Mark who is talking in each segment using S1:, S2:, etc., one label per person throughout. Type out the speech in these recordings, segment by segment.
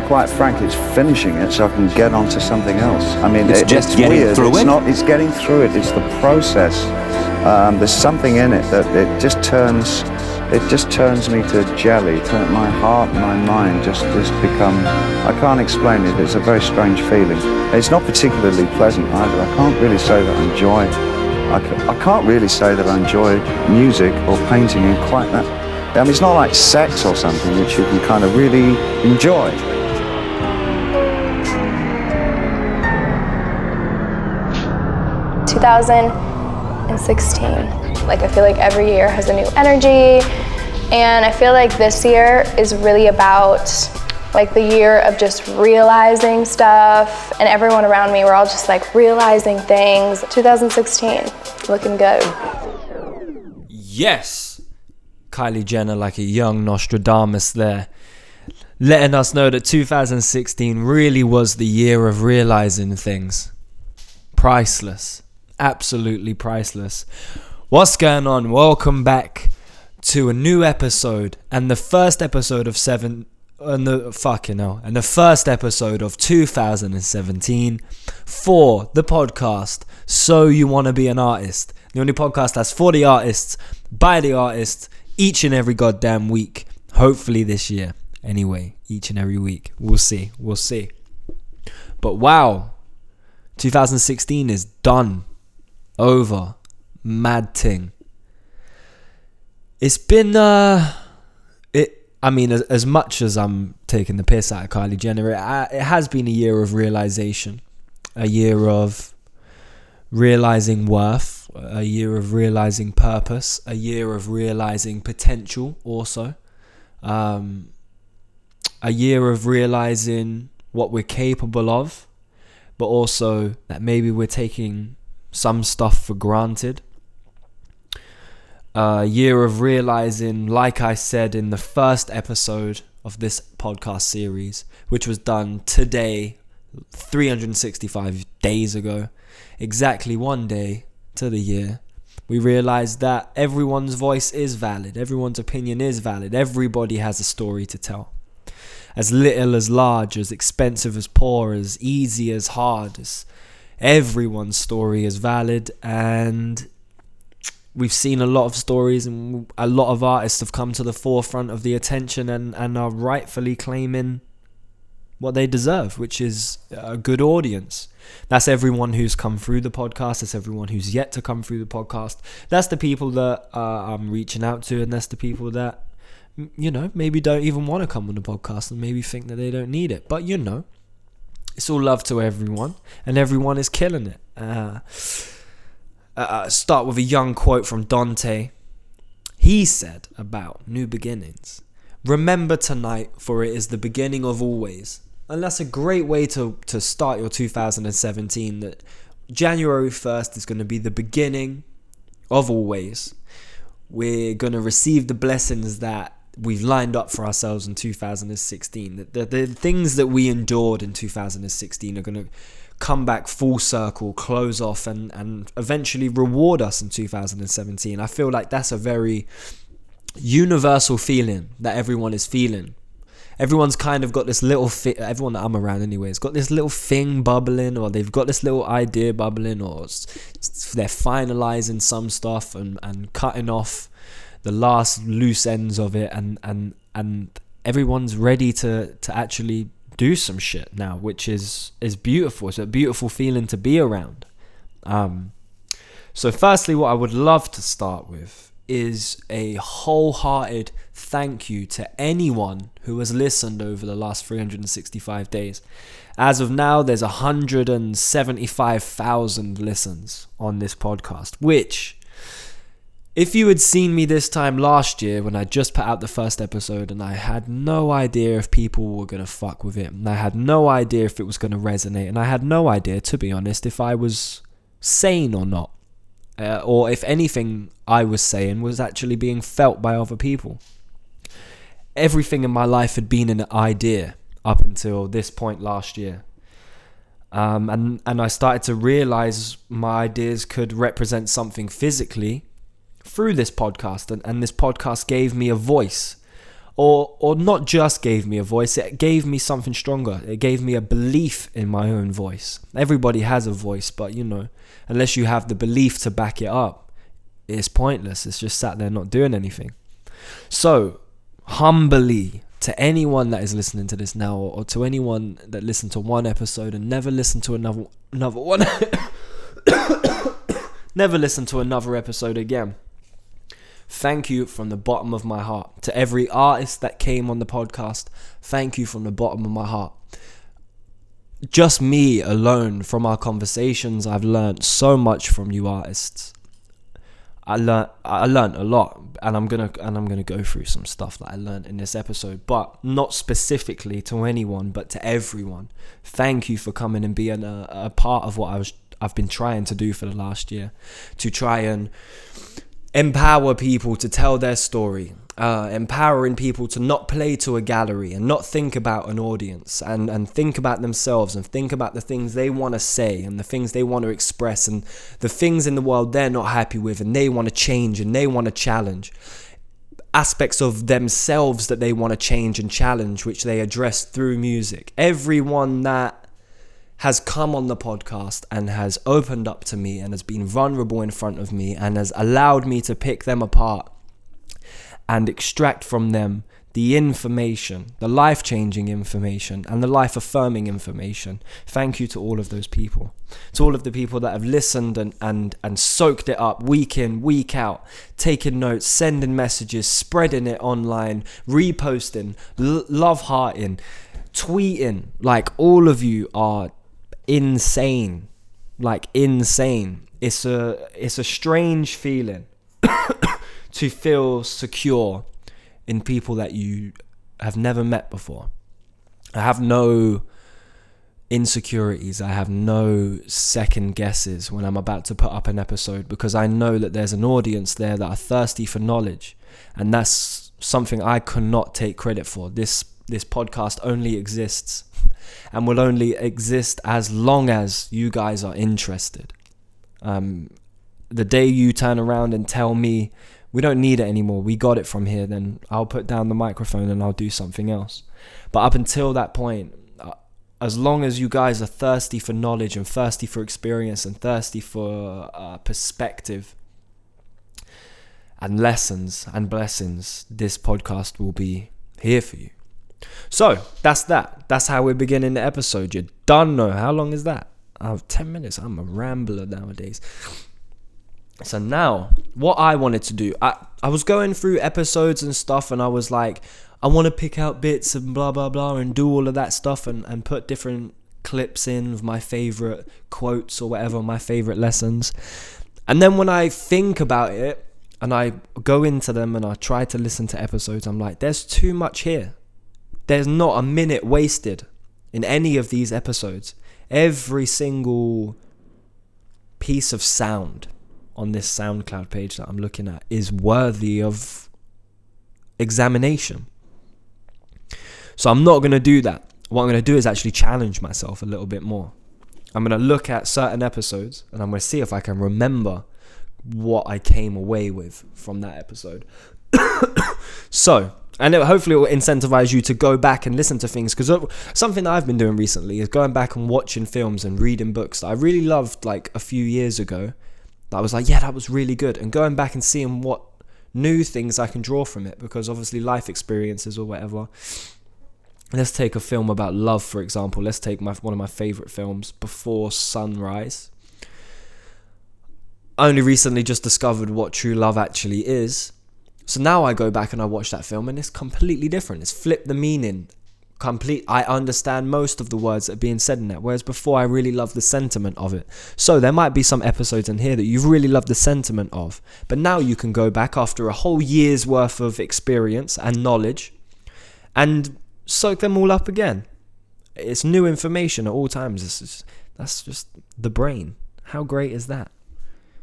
S1: for me, to be quite frank, it's finishing it so I can get on to something else. I mean,
S2: It's
S1: it-
S2: just
S1: it's
S2: getting
S1: weird.
S2: through
S1: it's
S2: it?
S1: Not, it's getting through it. It's the process. Um, there's something in it that it just turns, it just turns me to jelly. Turn, my heart, my mind just just become. I can't explain it. It's a very strange feeling. It's not particularly pleasant either. I can't really say that I enjoy. I, I can't really say that I enjoy music or painting in quite that. I mean, it's not like sex or something which you can kind of really enjoy.
S3: Two thousand and sixteen. Like I feel like every year has a new energy, and I feel like this year is really about like the year of just realizing stuff, and everyone around me, we're all just like realizing things. 2016, looking good.
S4: Yes. Kylie Jenner, like a young Nostradamus, there, letting us know that 2016 really was the year of realizing things. Priceless. Absolutely priceless. What's going on? Welcome back to a new episode and the first episode of seven. And the fucking hell, and the first episode of 2017 for the podcast. So you want to be an artist? The only podcast that's for the artists, by the artists, each and every goddamn week. Hopefully this year. Anyway, each and every week. We'll see. We'll see. But wow, 2016 is done. Over. Mad ting. It's been uh it I mean as, as much as I'm taking the piss out of Kylie Jenner, it, it has been a year of realization. A year of realizing worth, a year of realizing purpose, a year of realizing potential also. Um a year of realizing what we're capable of, but also that maybe we're taking some stuff for granted. A year of realizing, like I said in the first episode of this podcast series, which was done today, 365 days ago, exactly one day to the year, we realized that everyone's voice is valid, everyone's opinion is valid, everybody has a story to tell as little as large, as expensive as poor, as easy as hard, as everyone's story is valid and we've seen a lot of stories and a lot of artists have come to the forefront of the attention and, and are rightfully claiming what they deserve, which is a good audience. That's everyone who's come through the podcast. That's everyone who's yet to come through the podcast. That's the people that uh, I'm reaching out to, and that's the people that you know maybe don't even want to come on the podcast and maybe think that they don't need it. But you know, it's all love to everyone, and everyone is killing it. Uh, uh, start with a young quote from Dante. He said about new beginnings Remember tonight, for it is the beginning of always. And that's a great way to, to start your 2017. That January 1st is going to be the beginning of always. We're going to receive the blessings that we've lined up for ourselves in 2016. The, the, the things that we endured in 2016 are going to come back full circle, close off, and, and eventually reward us in 2017. I feel like that's a very universal feeling that everyone is feeling. Everyone's kind of got this little fi- everyone that I'm around anyway has got this little thing bubbling, or they've got this little idea bubbling, or they're finalizing some stuff and, and cutting off the last loose ends of it, and and and everyone's ready to to actually do some shit now, which is is beautiful. It's a beautiful feeling to be around. Um, so, firstly, what I would love to start with is a wholehearted thank you to anyone who has listened over the last 365 days. As of now, there's 175,000 listens on this podcast, which, if you had seen me this time last year when I just put out the first episode and I had no idea if people were going to fuck with it, and I had no idea if it was going to resonate, and I had no idea, to be honest, if I was sane or not uh, or if anything I was saying was actually being felt by other people. Everything in my life had been an idea up until this point last year. Um, and, and I started to realize my ideas could represent something physically through this podcast. And, and this podcast gave me a voice. Or or not just gave me a voice it gave me something stronger. It gave me a belief in my own voice. Everybody has a voice but you know unless you have the belief to back it up it's pointless. It's just sat there not doing anything. So humbly to anyone that is listening to this now or to anyone that listened to one episode and never listened to another another one never listen to another episode again Thank you from the bottom of my heart. To every artist that came on the podcast, thank you from the bottom of my heart. Just me alone from our conversations, I've learned so much from you artists. I learned I learned a lot and I'm gonna and I'm gonna go through some stuff that I learned in this episode, but not specifically to anyone, but to everyone. Thank you for coming and being a, a part of what I was I've been trying to do for the last year. To try and empower people to tell their story, uh, empowering people to not play to a gallery and not think about an audience and, and think about themselves and think about the things they want to say and the things they want to express and the things in the world they're not happy with and they want to change and they want to challenge. Aspects of themselves that they want to change and challenge, which they address through music. Everyone that has come on the podcast and has opened up to me and has been vulnerable in front of me and has allowed me to pick them apart and extract from them the information, the life changing information, and the life affirming information. Thank you to all of those people. To all of the people that have listened and, and, and soaked it up week in, week out, taking notes, sending messages, spreading it online, reposting, l- love hearting, tweeting. Like all of you are insane. Like insane. It's a it's a strange feeling to feel secure in people that you have never met before. I have no insecurities. I have no second guesses when i'm about to put up an episode because i know that there's an audience there that are thirsty for knowledge. And that's something i cannot take credit for. This this podcast only exists and will only exist as long as you guys are interested. Um, the day you turn around and tell me we don't need it anymore, we got it from here, then I'll put down the microphone and I'll do something else. But up until that point, uh, as long as you guys are thirsty for knowledge and thirsty for experience and thirsty for uh, perspective and lessons and blessings, this podcast will be here for you. So that's that. That's how we're beginning the episode. You don't know how long is that? Have 10 minutes. I'm a rambler nowadays. So now, what I wanted to do, I, I was going through episodes and stuff, and I was like, I want to pick out bits and blah blah blah and do all of that stuff and, and put different clips in of my favorite quotes or whatever, my favorite lessons. And then when I think about it and I go into them and I try to listen to episodes, I'm like, there's too much here. There's not a minute wasted in any of these episodes. Every single piece of sound on this SoundCloud page that I'm looking at is worthy of examination. So I'm not going to do that. What I'm going to do is actually challenge myself a little bit more. I'm going to look at certain episodes and I'm going to see if I can remember what I came away with from that episode. so, and it, hopefully it will incentivize you to go back and listen to things because uh, something that i've been doing recently is going back and watching films and reading books that i really loved like a few years ago that i was like yeah that was really good and going back and seeing what new things i can draw from it because obviously life experiences or whatever. Let's take a film about love for example. Let's take my one of my favorite films before sunrise. I only recently just discovered what true love actually is so now I go back and I watch that film and it's completely different. It's flipped the meaning. Complete I understand most of the words that are being said in it, whereas before I really loved the sentiment of it. So there might be some episodes in here that you've really loved the sentiment of. But now you can go back after a whole year's worth of experience and knowledge and soak them all up again. It's new information at all times. That's just the brain. How great is that?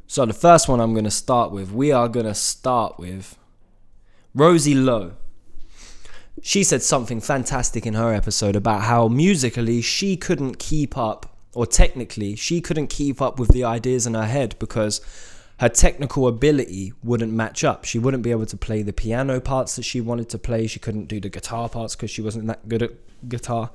S4: So the first one I'm going to start with, we are going to start with Rosie Lowe. She said something fantastic in her episode about how musically she couldn't keep up, or technically, she couldn't keep up with the ideas in her head because her technical ability wouldn't match up. She wouldn't be able to play the piano parts that she wanted to play. She couldn't do the guitar parts because she wasn't that good at guitar.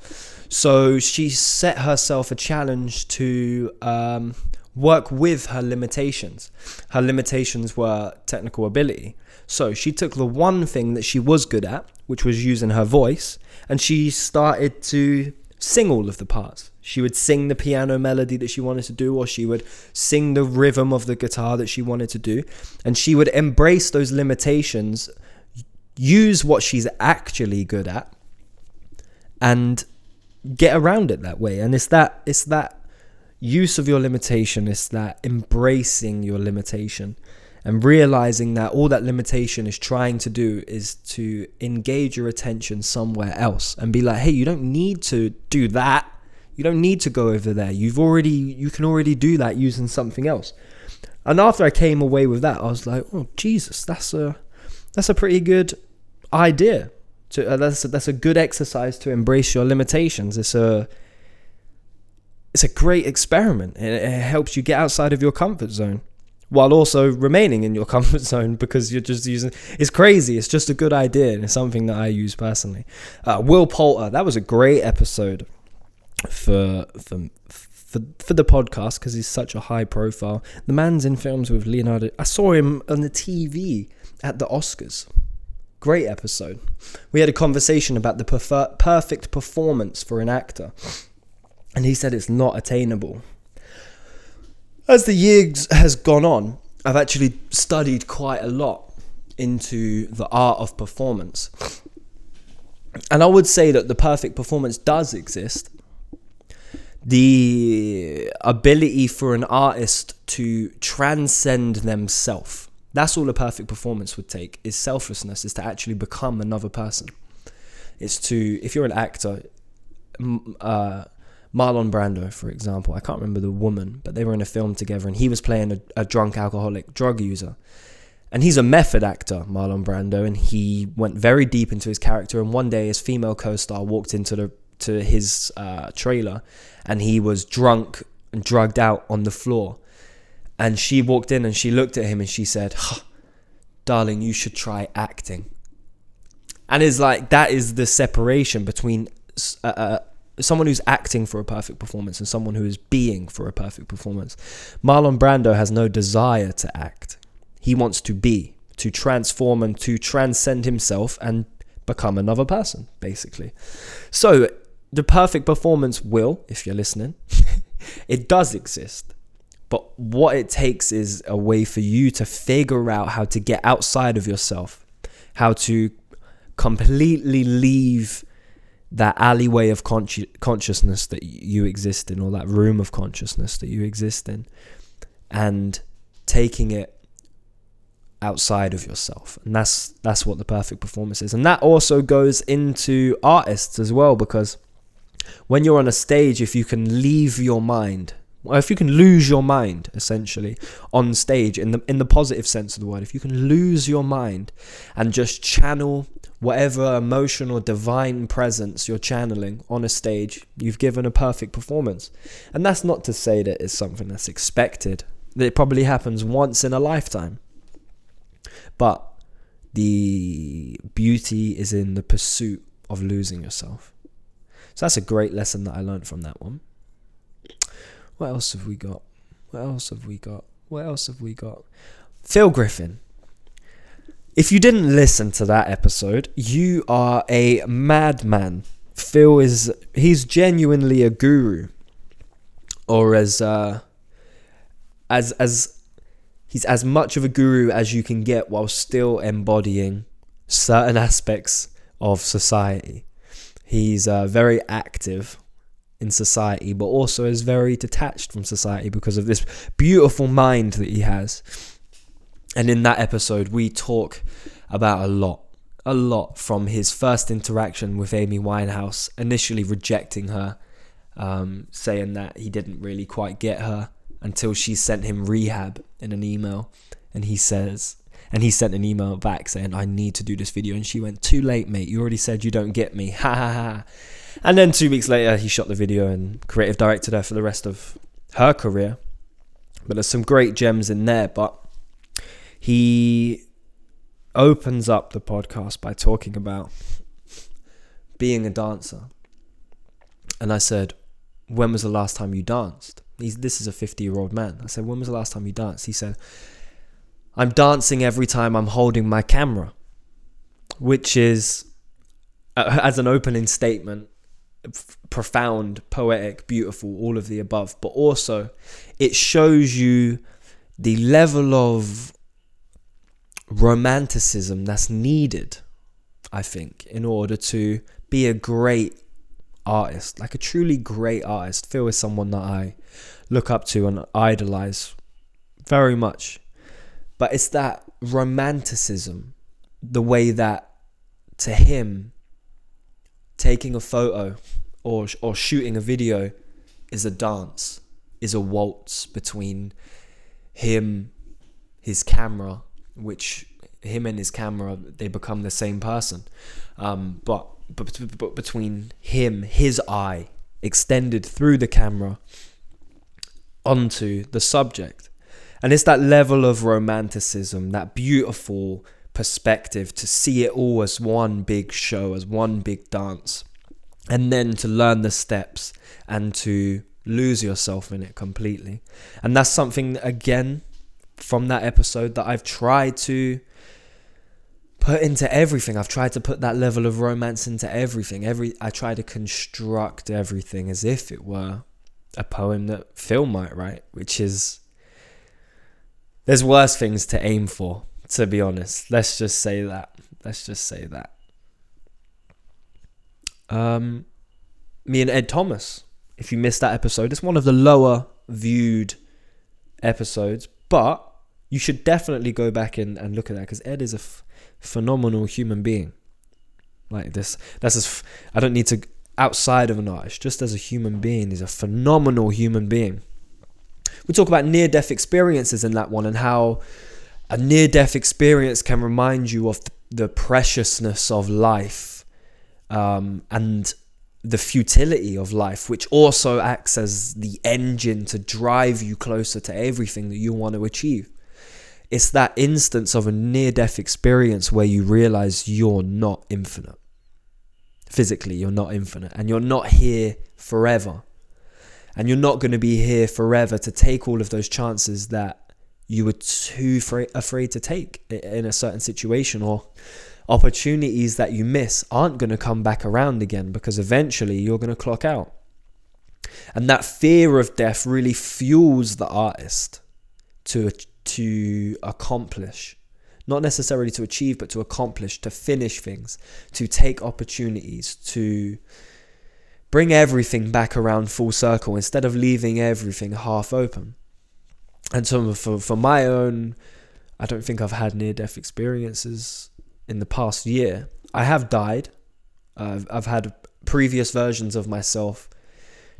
S4: So she set herself a challenge to um, work with her limitations. Her limitations were technical ability. So she took the one thing that she was good at, which was using her voice, and she started to sing all of the parts. She would sing the piano melody that she wanted to do, or she would sing the rhythm of the guitar that she wanted to do. And she would embrace those limitations, use what she's actually good at, and get around it that way. And it's that it's that use of your limitation, it's that embracing your limitation and realizing that all that limitation is trying to do is to engage your attention somewhere else and be like, hey, you don't need to do that. You don't need to go over there. You've already, you can already do that using something else. And after I came away with that, I was like, oh Jesus, that's a, that's a pretty good idea. To, uh, that's a, that's a good exercise to embrace your limitations. It's a, it's a great experiment. It, it helps you get outside of your comfort zone while also remaining in your comfort zone because you're just using it's crazy. It's just a good idea and it's something that i use personally. Uh, will poulter that was a great episode for for for, for the podcast because he's such a high profile. The man's in films with leonardo i saw him on the tv at the oscars. Great episode. We had a conversation about the perfect performance for an actor and he said it's not attainable as the years has gone on, I've actually studied quite a lot into the art of performance. And I would say that the perfect performance does exist. The ability for an artist to transcend themselves. That's all a perfect performance would take is selflessness, is to actually become another person. It's to, if you're an actor, uh, Marlon Brando, for example, I can't remember the woman, but they were in a film together and he was playing a, a drunk alcoholic drug user. And he's a method actor, Marlon Brando, and he went very deep into his character. And one day, his female co-star walked into the to his uh, trailer, and he was drunk and drugged out on the floor. And she walked in and she looked at him and she said, huh, "Darling, you should try acting." And it's like that is the separation between a, someone who's acting for a perfect performance and someone who is being for a perfect performance. Marlon Brando has no desire to act. He wants to be, to transform and to transcend himself and become another person, basically. So, the perfect performance will, if you're listening, it does exist. But what it takes is a way for you to figure out how to get outside of yourself, how to completely leave that alleyway of consci- consciousness that you exist in, or that room of consciousness that you exist in, and taking it outside of yourself. And that's that's what the perfect performance is. And that also goes into artists as well, because when you're on a stage, if you can leave your mind if you can lose your mind essentially on stage in the in the positive sense of the word if you can lose your mind and just channel whatever emotional divine presence you're channeling on a stage you've given a perfect performance. And that's not to say that it's something that's expected. It probably happens once in a lifetime. But the beauty is in the pursuit of losing yourself. So that's a great lesson that i learned from that one what else have we got? What else have we got? What else have we got? Phil Griffin. If you didn't listen to that episode, you are a madman. Phil is he's genuinely a guru. Or as uh as as he's as much of a guru as you can get while still embodying certain aspects of society. He's uh, very active in society, but also is very detached from society because of this beautiful mind that he has. And in that episode, we talk about a lot, a lot from his first interaction with Amy Winehouse, initially rejecting her, um, saying that he didn't really quite get her until she sent him rehab in an email. And he says, and he sent an email back saying, I need to do this video. And she went, Too late, mate. You already said you don't get me. Ha ha ha. And then two weeks later, he shot the video and creative directed her for the rest of her career. But there's some great gems in there. But he opens up the podcast by talking about being a dancer. And I said, When was the last time you danced? He's, this is a 50 year old man. I said, When was the last time you danced? He said, I'm dancing every time I'm holding my camera, which is, uh, as an opening statement, profound, poetic, beautiful, all of the above. But also, it shows you the level of romanticism that's needed, I think, in order to be a great artist, like a truly great artist. Phil is someone that I look up to and idolize very much. But it's that romanticism, the way that to him, taking a photo or, or shooting a video is a dance, is a waltz between him, his camera, which him and his camera, they become the same person. Um, but, but, but between him, his eye, extended through the camera onto the subject. And it's that level of romanticism, that beautiful perspective to see it all as one big show, as one big dance, and then to learn the steps and to lose yourself in it completely. And that's something, again, from that episode that I've tried to put into everything. I've tried to put that level of romance into everything. Every I try to construct everything as if it were a poem that Phil might write, which is there's worse things to aim for, to be honest. Let's just say that. Let's just say that. Um, me and Ed Thomas. If you missed that episode, it's one of the lower viewed episodes, but you should definitely go back and, and look at that because Ed is a f- phenomenal human being. Like this, that's as f- I don't need to outside of an artist, just as a human being, he's a phenomenal human being we talk about near death experiences in that one and how a near death experience can remind you of the preciousness of life um, and the futility of life, which also acts as the engine to drive you closer to everything that you want to achieve. It's that instance of a near death experience where you realize you're not infinite. Physically, you're not infinite and you're not here forever and you're not going to be here forever to take all of those chances that you were too afraid to take in a certain situation or opportunities that you miss aren't going to come back around again because eventually you're going to clock out. And that fear of death really fuels the artist to to accomplish not necessarily to achieve but to accomplish to finish things to take opportunities to bring everything back around full circle instead of leaving everything half open. And so for, for my own, I don't think I've had near death experiences in the past year. I have died. I've, I've had previous versions of myself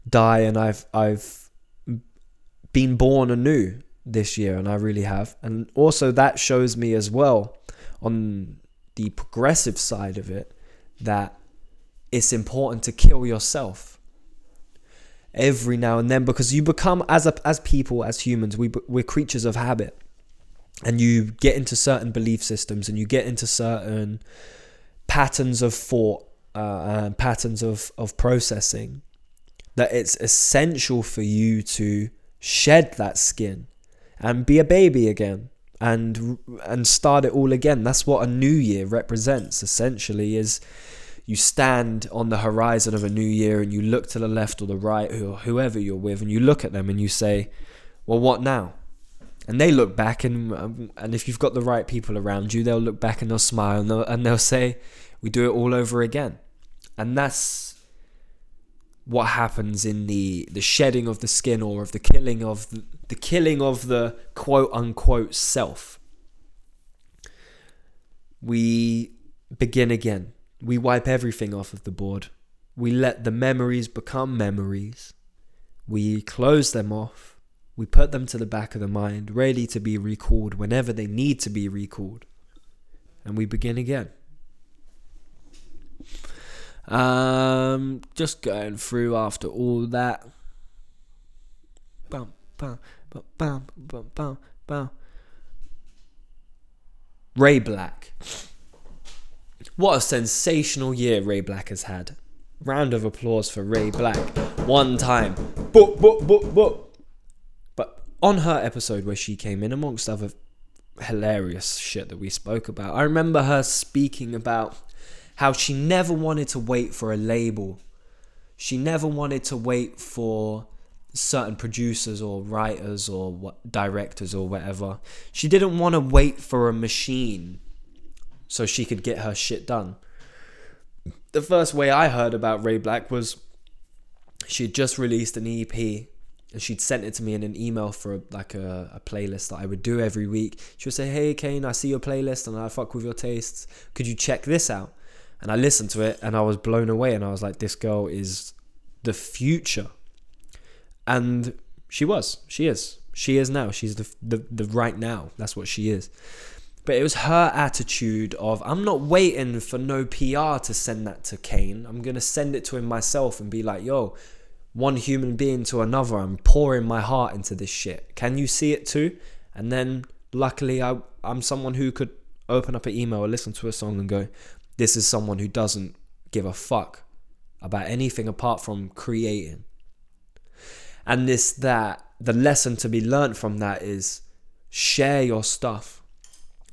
S4: die, and I've I've been born anew this year, and I really have. And also that shows me as well on the progressive side of it that it's important to kill yourself every now and then because you become as a, as people as humans we we're creatures of habit. And you get into certain belief systems and you get into certain patterns of thought uh, and patterns of of processing that it's essential for you to shed that skin and be a baby again and and start it all again. That's what a new year represents essentially is you stand on the horizon of a new year and you look to the left or the right or whoever you're with and you look at them and you say well what now? And they look back and um, and if you've got the right people around you they'll look back and they'll smile and they'll, and they'll say we do it all over again. And that's what happens in the the shedding of the skin or of the killing of the, the killing of the quote unquote self. We begin again we wipe everything off of the board. We let the memories become memories. We close them off. We put them to the back of the mind, ready to be recalled whenever they need to be recalled. And we begin again. Um, just going through after all that. Bum, bum, bum, bum, bum, bum. Ray BLK. What a sensational year Ray BLK has had. Round of applause for Ray BLK. One time. Boop, boop, boop, boop. But on her episode where she came in, amongst other hilarious shit that we spoke about, I remember her speaking about how she never wanted to wait for a label. She never wanted to wait for certain producers or writers or directors or whatever. She didn't want to wait for a machine so she could get her shit done. The first way I heard about Ray BLK was she had just released an EP and she'd sent it to me in an email for like a, a playlist that I would do every week. She would say, Hey Kane, I see your playlist and I fuck with your tastes. Could you check this out? And I listened to it and I was blown away and I was like, This girl is the future. And she was. She is. She is now. She's the, the, the right now. That's what she is. But it was her attitude of, I'm not waiting for no PR to send that to Kane. I'm going to send it to him myself and be like, yo, one human being to another, I'm pouring my heart into this shit. Can you see it too? And then luckily, I, I'm someone who could open up an email or listen to a song and go, this is someone who doesn't give a fuck about anything apart from creating. And this, that, the lesson to be learned from that is share your stuff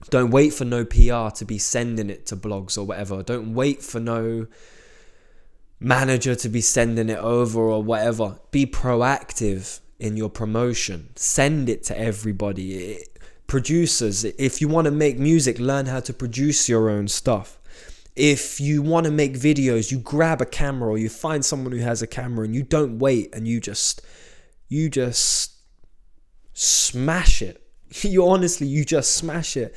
S4: don't wait for no PR to be sending it to blogs or whatever. Don't wait for no manager to be sending it over or whatever. Be proactive in your promotion. Send it to everybody. producers, if you want to make music, learn how to produce your own stuff. If you want to make videos, you grab a camera or you find someone who has a camera and you don't wait and you just you just smash it you honestly you just smash it.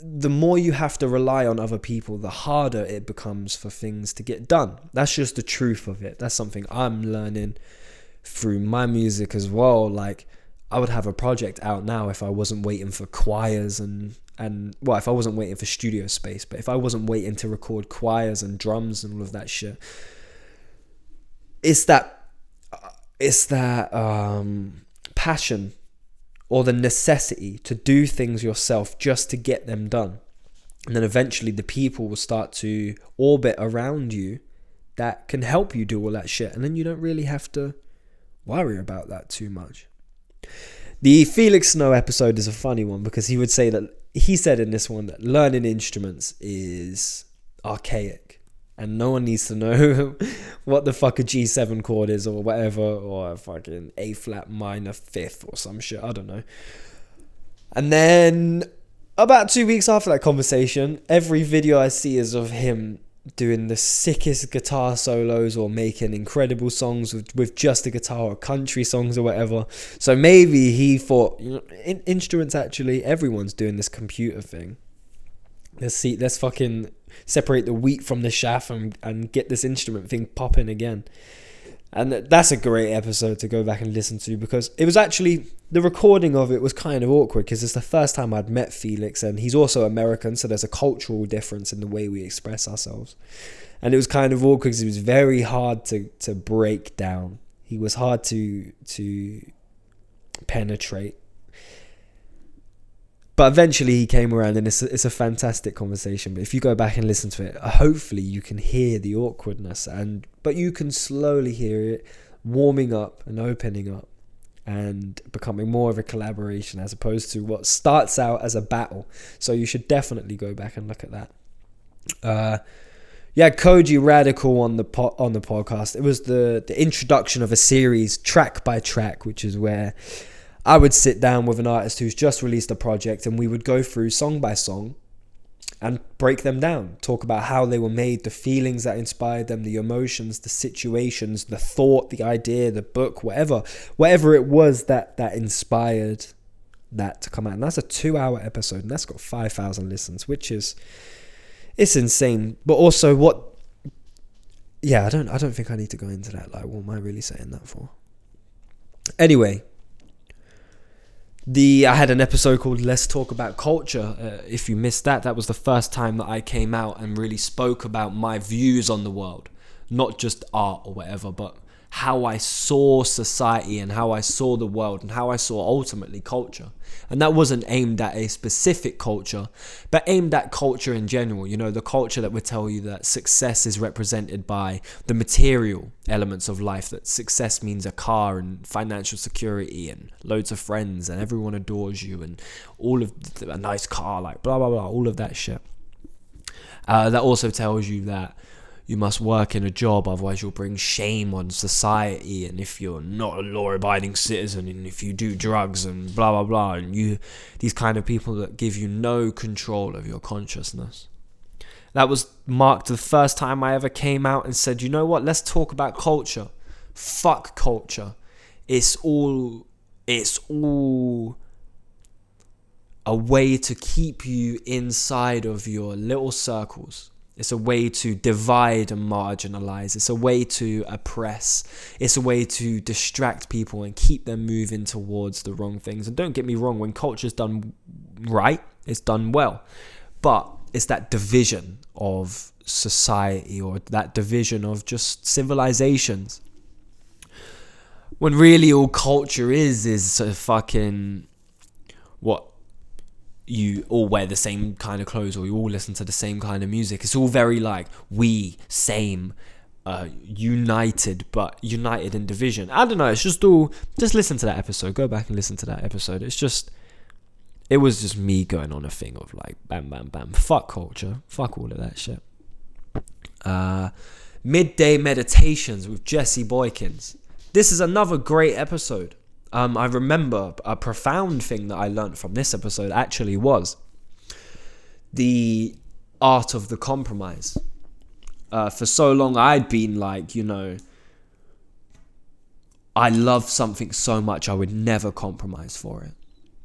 S4: The more you have to rely on other people the harder it becomes for things to get done. That's just the truth of it. That's something i'm learning through my music as well. Like i would have a project out now if i wasn't waiting for choirs and and well if i wasn't waiting for studio space but if i wasn't waiting to record choirs and drums and all of that shit it's that it's that um passion or the necessity to do things yourself just to get them done. And then eventually the people will start to orbit around you that can help you do all that shit. And then you don't really have to worry about that too much. The Felix Snow episode is a funny one because he would say that he said in this one that learning instruments is archaic and no one needs to know what the fuck a G7 chord is or whatever, or a fucking A flat minor fifth or some shit. I don't know. And then about two weeks after that conversation, every video I see is of him doing the sickest guitar solos or making incredible songs with, with just a guitar or country songs or whatever. So maybe he thought, you know, in, instruments actually, everyone's doing this computer thing. Let's see, let's fucking separate the wheat from the chaff and, and get this instrument thing popping again. And that's a great episode to go back and listen to because it was actually the recording of it was kind of awkward because it's the first time I'd met Felix and he's also American, so there's a cultural difference in the way we express ourselves. And it was kind of awkward because it was very hard to, to break down. He was hard to to penetrate but eventually he came around and it's a, it's a fantastic conversation. But if you go back and listen to it uh, hopefully you can hear the awkwardness and but you can slowly hear it warming up and opening up and becoming more of a collaboration as opposed to what starts out as a battle. So you should definitely go back and look at that. Uh, yeah, Kojey Radical on the po- on the podcast. It was the the introduction of a series track by track, which is where I would sit down with an artist who's just released a project and we would go through song by song and break them down. Talk about how they were made, the feelings that inspired them, the emotions, the situations, the thought, the idea, the book, whatever, whatever it was that that inspired that to come out. And that's a two-hour episode, and that's got five thousand listens, which is it's insane. But also, what? Yeah, I don't. I don't think I need to go into that. Like, what am I really saying that for? Anyway, the I had an episode called Let's Talk About Culture. Uh, if you missed that, that was the first time that I came out and really spoke about my views on the world, not just art or whatever, but how I saw society and how I saw the world and how I saw ultimately culture. And that wasn't aimed at a specific culture, but aimed at culture in general. You know, the culture that would tell you that success is represented by the material elements of life, that success means a car and financial security and loads of friends and everyone adores you and all of a nice car, like blah, blah, blah, all of that shit. Uh, that also tells you that you must work in a job, otherwise you'll bring shame on society. And if you're not a law-abiding citizen, and if you do drugs and blah blah blah, and you, these kind of people that give you no control of your consciousness. That was marked the first time I ever came out and said, you know what? Let's talk about culture. Fuck culture. It's all. It's all a way to keep you inside of your little circles it's a way to divide and marginalize. It's a way to oppress. It's a way to distract people and keep them moving towards the wrong things. And don't get me wrong, when culture's done right, it's done well. But it's that division of society or that division of just civilizations. When really all culture is is a fucking you all wear the same kind of clothes or you all listen to the same kind of music. It's all very like we, same, uh, united, but united in division. I don't know. It's just all. Just listen to that episode. Go back and listen to that episode. It's just. It was just me going on a thing of like bam, bam, bam. Fuck culture. Fuck all of that shit. Uh, midday meditations with Jesse Boykins. This is another great episode um, I remember a profound thing that I learned from this episode actually was the art of the compromise. Uh, for so long, I'd been like, you know, I love something so much, I would never compromise for it.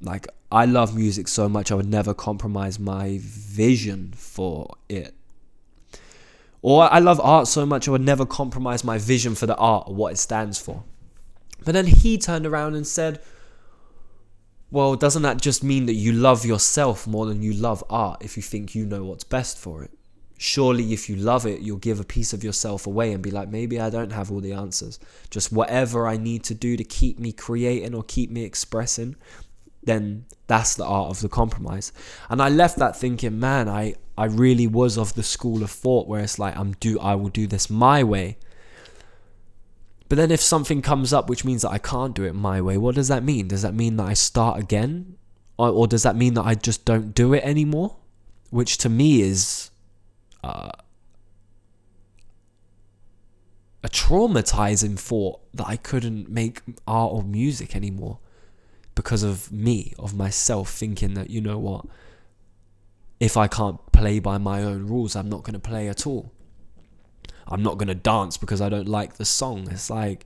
S4: Like, I love music so much, I would never compromise my vision for it. Or I love art so much, I would never compromise my vision for the art or what it stands for. But then he turned around and said, Well, doesn't that just mean that you love yourself more than you love art if you think you know what's best for it? Surely, if you love it, you'll give a piece of yourself away and be like, maybe I don't have all the answers. Just whatever I need to do to keep me creating or keep me expressing, then that's the art of the compromise. And I left that thinking, man, I, I really was of the school of thought where it's like, I'm do I will do this my way but then if something comes up which means that I can't do it my way, what does that mean? Does that mean that I start again? Or, or does that mean that I just don't do it anymore? Which to me is uh, a traumatizing thought that I couldn't make art or music anymore because of me, of myself, thinking that, you know what, if I can't play by my own rules, I'm not going to play at all. I'm not going to dance because I don't like the song. It's like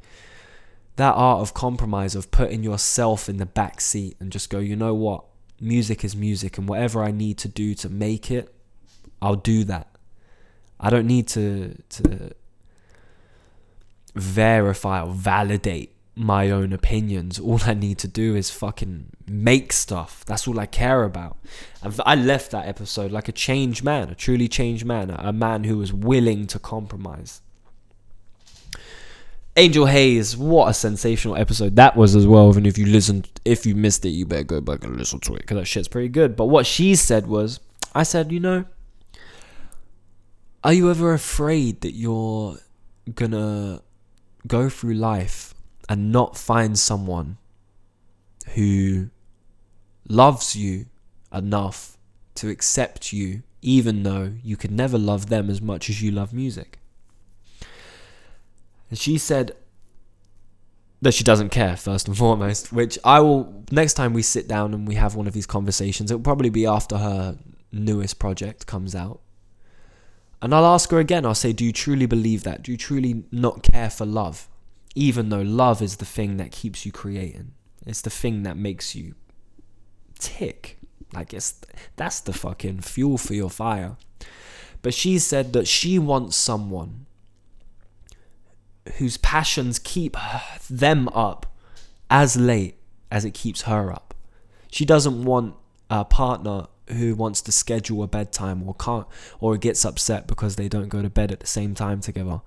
S4: that art of compromise, of putting yourself in the back seat and just go, you know what? Music is music, and whatever I need to do to make it, I'll do that. I don't need to to verify or validate my own opinions. All I need to do is fucking make stuff. That's all I care about. And I left that episode like a changed man, a truly changed man, a man who was willing to compromise. Angel Haze, what a sensational episode that was as well. And if you listened, if you missed it, you better go back and listen to it because that shit's pretty good. But what she said was, I said, you know, are you ever afraid that you're gonna go through life and not find someone who loves you enough to accept you, even though you could never love them as much as you love music. And she said that she doesn't care, first and foremost, which I will, next time we sit down and we have one of these conversations, it will probably be after her newest project comes out. And I'll ask her again, I'll say, Do you truly believe that? Do you truly not care for love? Even though love is the thing that keeps you creating. It's the thing that makes you tick. Like it's that's the fucking fuel for your fire. But she said that she wants someone whose passions keep them up as late as it keeps her up. She doesn't want a partner who wants to schedule a bedtime or can't or gets upset because they don't go to bed at the same time together.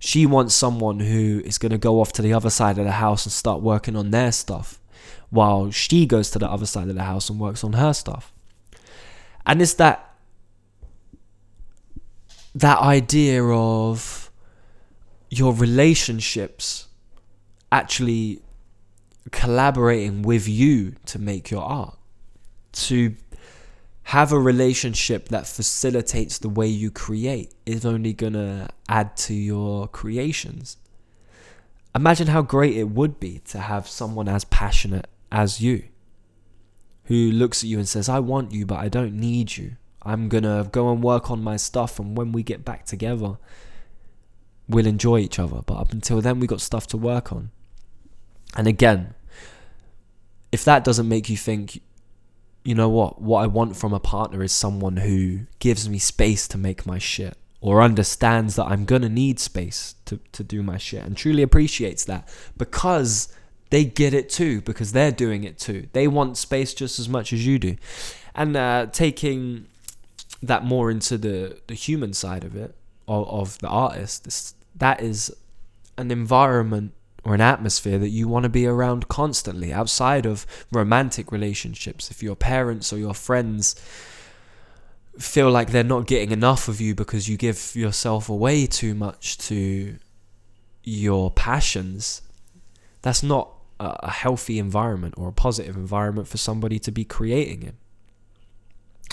S4: She wants someone who is going to go off to the other side of the house and start working on their stuff while she goes to the other side of the house and works on her stuff. And it's that that idea of your relationships actually collaborating with you to make your art to have a relationship that facilitates the way you create is only going to add to your creations. Imagine how great it would be to have someone as passionate as you who looks at you and says, I want you, but I don't need you. I'm going to go and work on my stuff, and when we get back together, we'll enjoy each other. But up until then, we got stuff to work on. And again, if that doesn't make you think you know what? What I want from a partner is someone who gives me space to make my shit or understands that I'm gonna need space to, to do my shit and truly appreciates that because they get it too, because they're doing it too. They want space just as much as you do. And uh, taking that more into the, the human side of it, of, of the artist, this, that is an environment or an atmosphere that you want to be around constantly outside of romantic relationships. If your parents or your friends feel like they're not getting enough of you because you give yourself away too much to your passions, that's not a healthy environment or a positive environment for somebody to be creating in.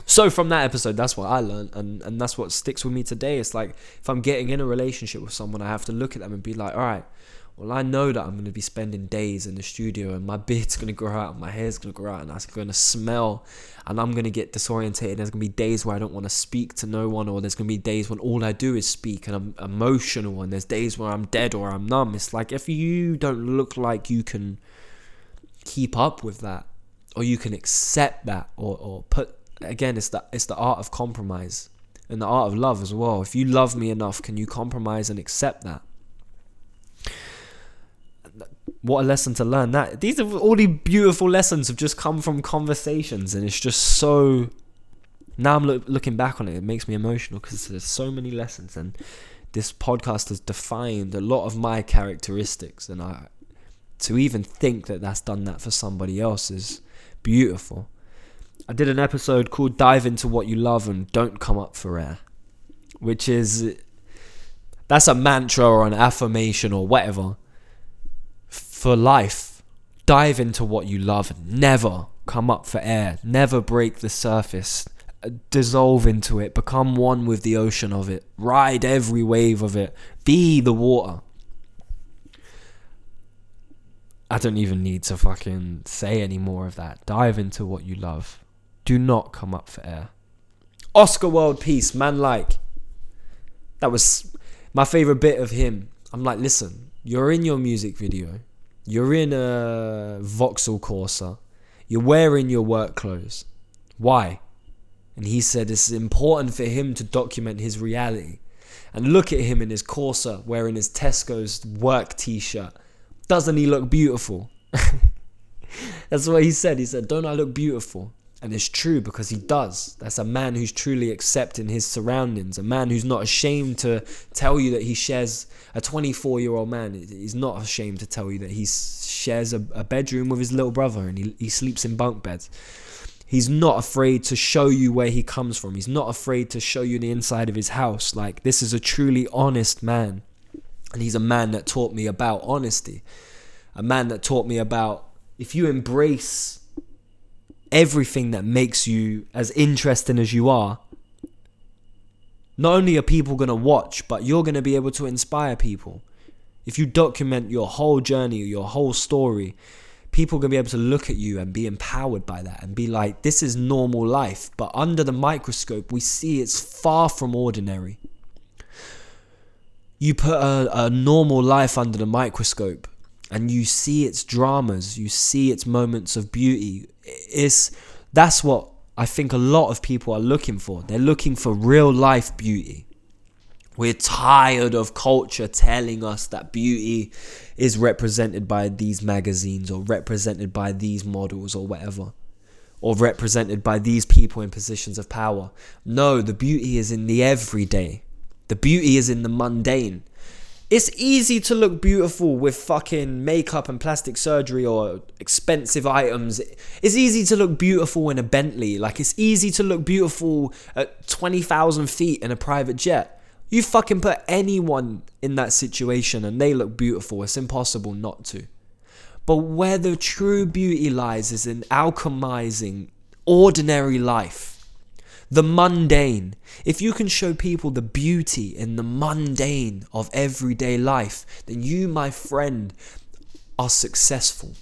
S4: So from that episode, that's what I learned, and, and that's what sticks with me today. It's like if I'm getting in a relationship with someone, I have to look at them and be like, all right, well, I know that I'm going to be spending days in the studio and my beard's going to grow out, and my hair's going to grow out, and that's going to smell, and I'm going to get disorientated. There's going to be days where I don't want to speak to no one, or there's going to be days when all I do is speak and I'm emotional, and there's days where I'm dead or I'm numb. It's like if you don't look like you can keep up with that, or you can accept that, or, or put again, it's the it's the art of compromise and the art of love as well. If you love me enough, can you compromise and accept that? What a lesson to learn. That these are all the beautiful lessons have just come from conversations and it's just so now i'm look, looking back on it it makes me emotional because there's so many lessons and this podcast has defined a lot of my characteristics and i to even think that that's done that for somebody else is beautiful. I did an episode called dive into what you love and don't come up for air which is that's a mantra or an affirmation or whatever for life. Dive into what you love. Never come up for air. Never break the surface. Dissolve into it. Become one with the ocean of it. Ride every wave of it. Be the water. I don't even need to fucking say any more of that. Dive into what you love. Do not come up for air. Oscar World Peace, man, like. That was my favorite bit of him. I'm like, listen, you're in your music video. You're in a Vauxhall Corsa. You're wearing your work clothes. Why? And he said it's important for him to document his reality. And look at him in his Corsa wearing his Tesco's work t shirt. Doesn't he look beautiful? That's what he said. He said, Don't I look beautiful? And it's true because he does. That's a man who's truly accepting his surroundings, a man who's not ashamed to tell you that he shares a 24 year old man. He's not ashamed to tell you that he shares a, a bedroom with his little brother and he, he sleeps in bunk beds. He's not afraid to show you where he comes from. He's not afraid to show you the inside of his house. Like, this is a truly honest man. And he's a man that taught me about honesty. A man that taught me about if you embrace everything that makes you as interesting as you are, not only are people going to watch, but you're going to be able to inspire people. If you document your whole journey, your whole story, people are going to be able to look at you and be empowered by that and be like, this is normal life. But under the microscope, we see it's far from ordinary. You put a, a normal life under the microscope and you see its dramas, you see its moments of beauty. It's that's what I think a lot of people are looking for. They're looking for real life beauty. We're tired of culture telling us that beauty is represented by these magazines or represented by these models or whatever. Or represented by these people in positions of power. No, the beauty is in the everyday. The beauty is in the mundane. It's easy to look beautiful with fucking makeup and plastic surgery or expensive items. It's easy to look beautiful in a Bentley. Like, it's easy to look beautiful at 20,000 feet in a private jet. You fucking put anyone in that situation and they look beautiful. It's impossible not to. But where the true beauty lies is in alchemizing ordinary life the mundane. If you can show people the beauty in the mundane of everyday life, then you, my friend, are successful.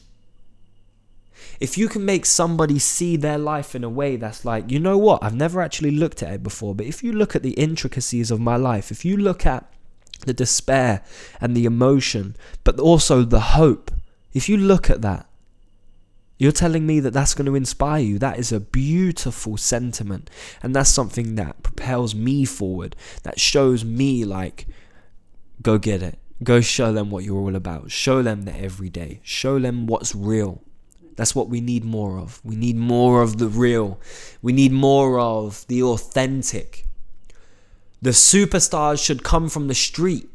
S4: If you can make somebody see their life in a way that's like, you know what, I've never actually looked at it before, but if you look at the intricacies of my life, if you look at the despair and the emotion, but also the hope, if you look at that, you're telling me that that's going to inspire you. That is a beautiful sentiment. And that's something that propels me forward, that shows me, like, go get it. Go show them what you're all about. Show them the everyday. Show them what's real. That's what we need more of. We need more of the real. We need more of the authentic. The superstars should come from the street.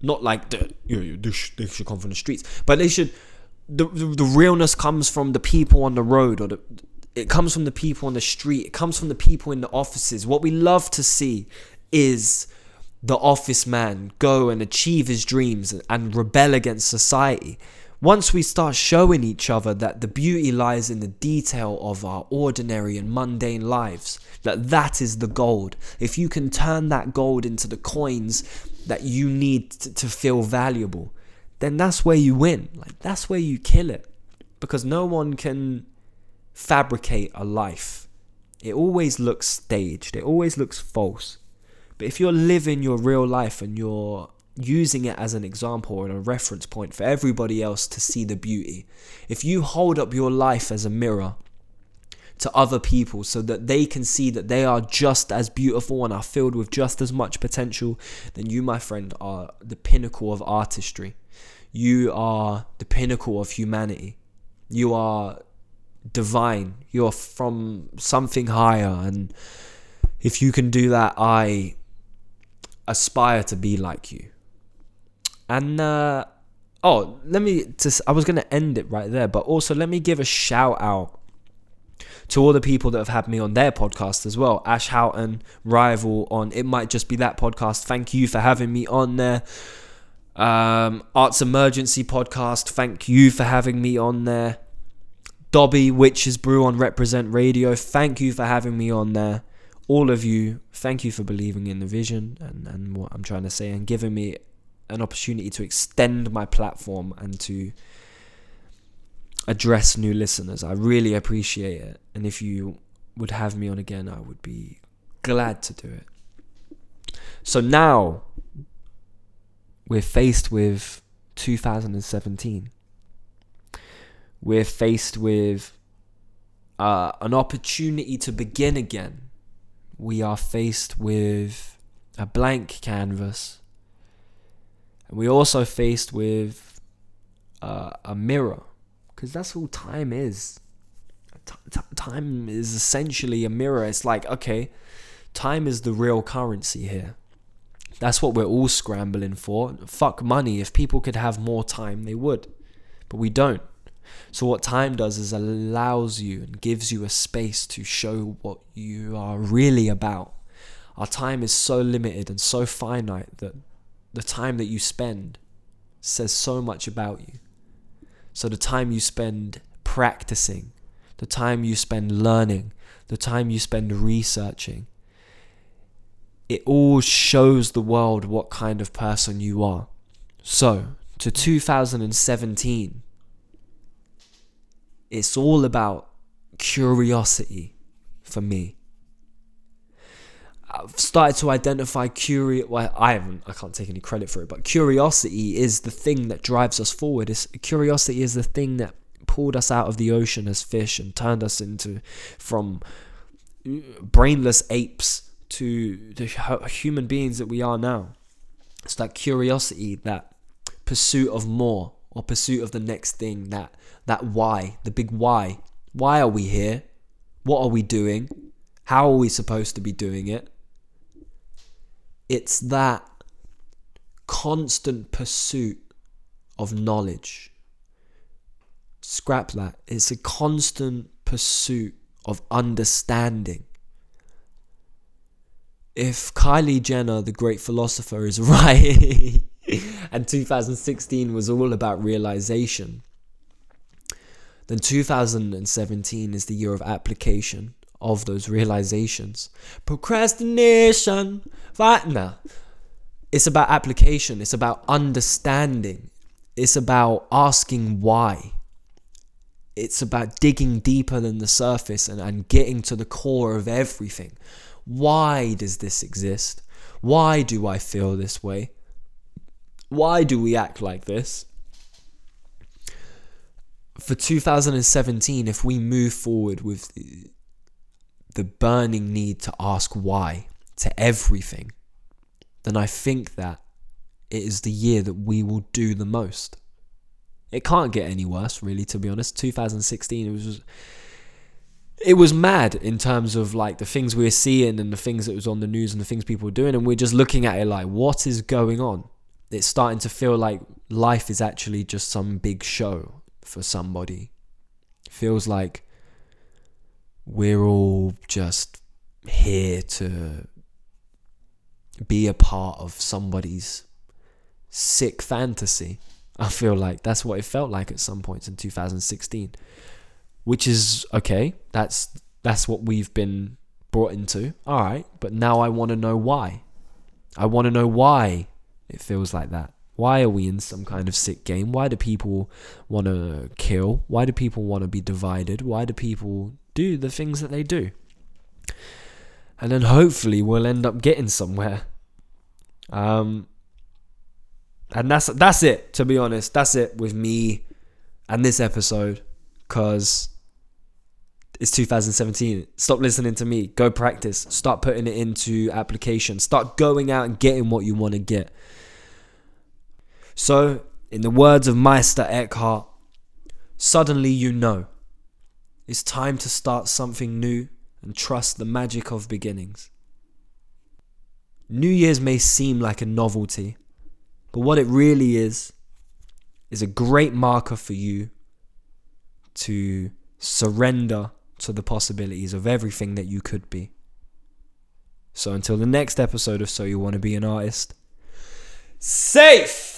S4: Not like the, you know, they should come from the streets, but they should the, the, the realness comes from the people on the road or the it comes from the people on the street. It comes from the people in the offices. What we love to see is the office man go and achieve his dreams and rebel against society. Once we start showing each other that the beauty lies in the detail of our ordinary and mundane lives that that is the gold. If you can turn that gold into the coins that you need to, to feel valuable then that's where you win. Like that's where you kill it. Because no one can fabricate a life. It always looks staged. It always looks false. But if you're living your real life and you're using it as an example and a reference point for everybody else to see the beauty, if you hold up your life as a mirror to other people so that they can see that they are just as beautiful and are filled with just as much potential, then you, my friend, are the pinnacle of artistry. You are the pinnacle of humanity. You are divine. You're from something higher. And if you can do that, I aspire to be like you. And, uh, oh, let me just, I was going to end it right there, but also let me give a shout out to all the people that have had me on their podcast as well. Ash Houghton, Rival on It Might Just Be That podcast. Thank you for having me on there. Um, Arts Emergency podcast. Thank you for having me on there. Dobby Witches Brew on Represent Radio. Thank you for having me on there. All of you, thank you for believing in the vision and, and what I'm trying to say and giving me an opportunity to extend my platform and to address new listeners. I really appreciate it. And if you would have me on again, I would be glad to do it. So now we're faced with 2017. We're faced with uh, an opportunity to begin again. We are faced with a blank canvas. And we're also faced with uh, a mirror, because that's all time is. T- t- time is essentially a mirror. It's like, okay, time is the real currency here. That's what we're all scrambling for. Fuck money. If people could have more time, they would. But we don't. So, what time does is allows you and gives you a space to show what you are really about. Our time is so limited and so finite that the time that you spend says so much about you. So, the time you spend practicing, the time you spend learning, the time you spend researching, it all shows the world what kind of person you are. So, to 2017, it's all about curiosity for me. I've started to identify curious. Well, I haven't. I can't take any credit for it, but curiosity is the thing that drives us forward. It's, curiosity is the thing that pulled us out of the ocean as fish and turned us into from brainless apes to the human beings that we are now. It's that curiosity, that pursuit of more or pursuit of the next thing, that that why, the big why. Why are we here? What are we doing? How are we supposed to be doing it? It's that constant pursuit of knowledge. Scrap that. It's a constant pursuit of understanding. If Kylie Jenner, the great philosopher, is right, and 2016 was all about realization, then 2017 is the year of application of those realizations. Procrastination, now. It's about application, it's about understanding, it's about asking why. It's about digging deeper than the surface and, and getting to the core of everything. Why does this exist? Why do I feel this way? Why do we act like this? For 2017, if we move forward with the, burning need to ask why to everything, then I think that it is the year that we will do the most. It can't get any worse, really, to be honest. 2016, it was it was mad in terms of like the things we were seeing and the things that was on the news and the things people were doing, and we're just looking at it like, what is going on? It's starting to feel like life is actually just some big show for somebody. It feels like we're all just here to be a part of somebody's sick fantasy. I feel like that's what it felt like at some points in 2016, which is okay. That's that's what we've been brought into. All right, but now I want to know why. I want to know why it feels like that. Why are we in some kind of sick game? Why do people want to kill? Why do people want to be divided? Why do people do the things that they do? And then hopefully we'll end up getting somewhere. Um, and that's that's it. To be honest, that's it with me and this episode, cause it's 2017. Stop listening to me. Go practice. Start putting it into application. Start going out and getting what you want to get. So, in the words of Meister Eckhart, suddenly you know. It's time to start something new and trust the magic of beginnings. New Year's may seem like a novelty, but what it really is, is a great marker for you to surrender to the possibilities of everything that you could be. So until the next episode of So You Want to Be an Artist, safe!